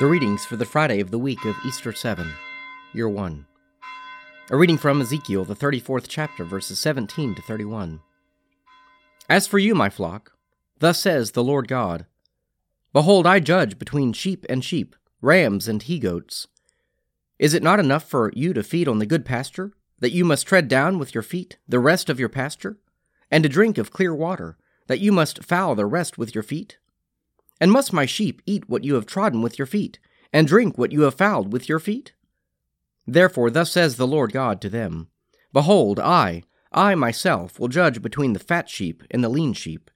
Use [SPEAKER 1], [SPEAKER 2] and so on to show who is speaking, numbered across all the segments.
[SPEAKER 1] The readings for the Friday of the week of Easter 7, Year 1. A reading from Ezekiel, the 34th chapter, verses 17 to 31. As for you, my flock, thus says the Lord God Behold, I judge between sheep and sheep, rams and he goats. Is it not enough for you to feed on the good pasture, that you must tread down with your feet the rest of your pasture, and to drink of clear water, that you must foul the rest with your feet? And must my sheep eat what you have trodden with your feet, and drink what you have fouled with your feet? Therefore, thus says the Lord God to them Behold, I, I myself, will judge between the fat sheep and the lean sheep.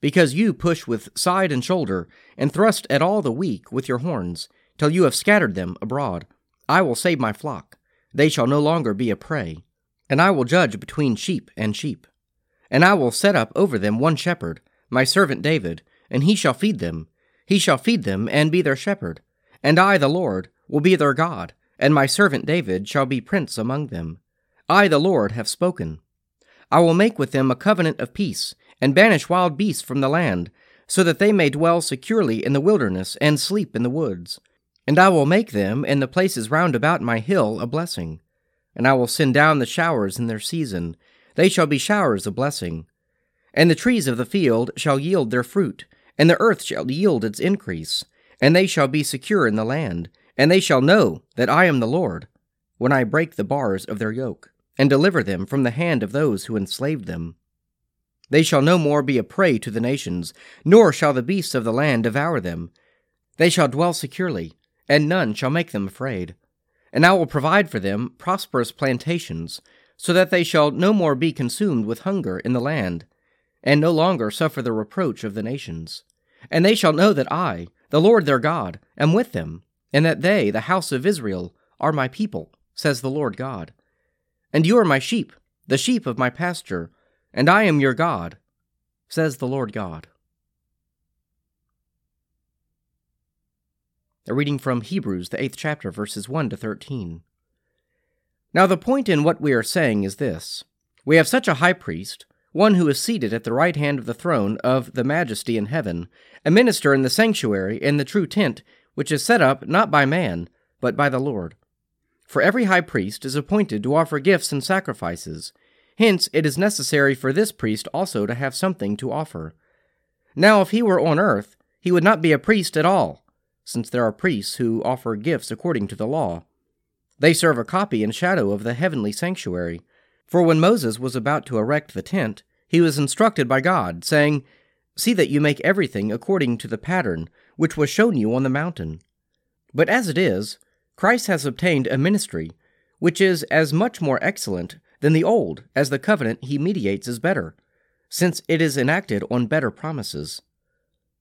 [SPEAKER 1] Because you push with side and shoulder, and thrust at all the weak with your horns, till you have scattered them abroad, I will save my flock. They shall no longer be a prey. And I will judge between sheep and sheep. And I will set up over them one shepherd, my servant David and he shall feed them. He shall feed them and be their shepherd. And I, the Lord, will be their God, and my servant David shall be prince among them. I, the Lord, have spoken. I will make with them a covenant of peace, and banish wild beasts from the land, so that they may dwell securely in the wilderness and sleep in the woods. And I will make them and the places round about my hill a blessing. And I will send down the showers in their season. They shall be showers of blessing. And the trees of the field shall yield their fruit, and the earth shall yield its increase, and they shall be secure in the land, and they shall know that I am the Lord, when I break the bars of their yoke, and deliver them from the hand of those who enslaved them. They shall no more be a prey to the nations, nor shall the beasts of the land devour them. They shall dwell securely, and none shall make them afraid. And I will provide for them prosperous plantations, so that they shall no more be consumed with hunger in the land, and no longer suffer the reproach of the nations. And they shall know that I, the Lord their God, am with them, and that they, the house of Israel, are my people, says the Lord God. And you are my sheep, the sheep of my pasture, and I am your God, says the Lord God. A reading from Hebrews, the eighth chapter, verses 1 to 13. Now, the point in what we are saying is this We have such a high priest one who is seated at the right hand of the throne of the majesty in heaven, a minister in the sanctuary in the true tent, which is set up not by man, but by the Lord. For every high priest is appointed to offer gifts and sacrifices. Hence, it is necessary for this priest also to have something to offer. Now, if he were on earth, he would not be a priest at all, since there are priests who offer gifts according to the law. They serve a copy and shadow of the heavenly sanctuary. For when Moses was about to erect the tent, he was instructed by God, saying, See that you make everything according to the pattern which was shown you on the mountain. But as it is, Christ has obtained a ministry which is as much more excellent than the old as the covenant he mediates is better, since it is enacted on better promises.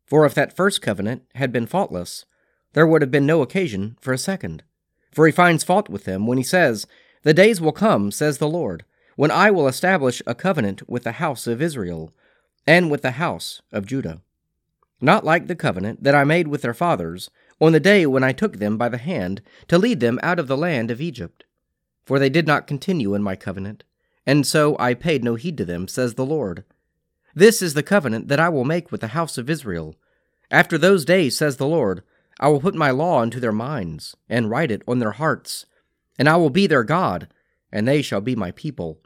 [SPEAKER 1] For if that first covenant had been faultless, there would have been no occasion for a second. For he finds fault with them when he says, The days will come, says the Lord, when I will establish a covenant with the house of Israel and with the house of Judah. Not like the covenant that I made with their fathers on the day when I took them by the hand to lead them out of the land of Egypt. For they did not continue in my covenant, and so I paid no heed to them, says the Lord. This is the covenant that I will make with the house of Israel. After those days, says the Lord, I will put my law into their minds, and write it on their hearts. And I will be their God, and they shall be my people.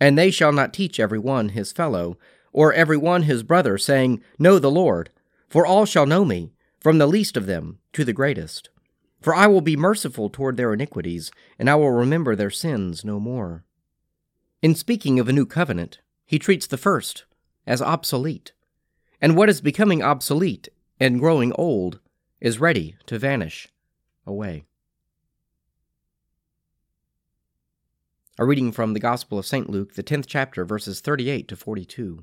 [SPEAKER 1] And they shall not teach every one his fellow, or every one his brother, saying, Know the Lord. For all shall know me, from the least of them to the greatest. For I will be merciful toward their iniquities, and I will remember their sins no more. In speaking of a new covenant, he treats the first as obsolete, and what is becoming obsolete and growing old is ready to vanish away. A reading from the Gospel of St. Luke, the 10th chapter, verses 38 to 42.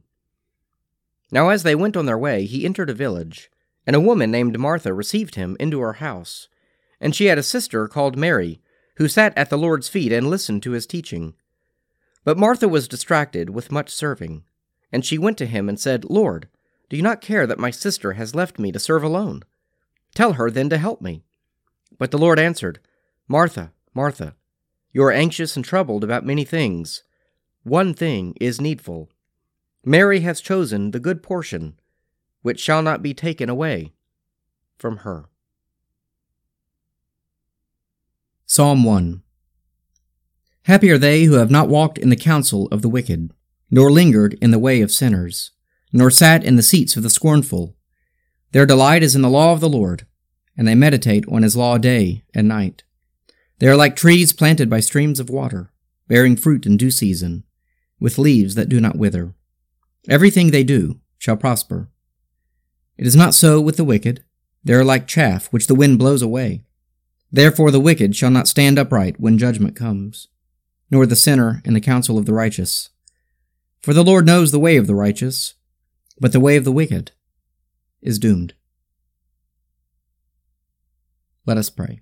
[SPEAKER 1] Now, as they went on their way, he entered a village, and a woman named Martha received him into her house. And she had a sister called Mary, who sat at the Lord's feet and listened to his teaching. But Martha was distracted with much serving. And she went to him and said, Lord, do you not care that my sister has left me to serve alone? Tell her then to help me. But the Lord answered, Martha, Martha, you are anxious and troubled about many things. One thing is needful. Mary has chosen the good portion, which shall not be taken away from her. Psalm 1 Happy are they who have not walked in the counsel of the wicked, nor lingered in the way of sinners, nor sat in the seats of the scornful. Their delight is in the law of the Lord, and they meditate on his law day and night. They are like trees planted by streams of water, bearing fruit in due season, with leaves that do not wither. Everything they do shall prosper. It is not so with the wicked. They are like chaff which the wind blows away. Therefore the wicked shall not stand upright when judgment comes, nor the sinner in the counsel of the righteous. For the Lord knows the way of the righteous, but the way of the wicked is doomed. Let us pray.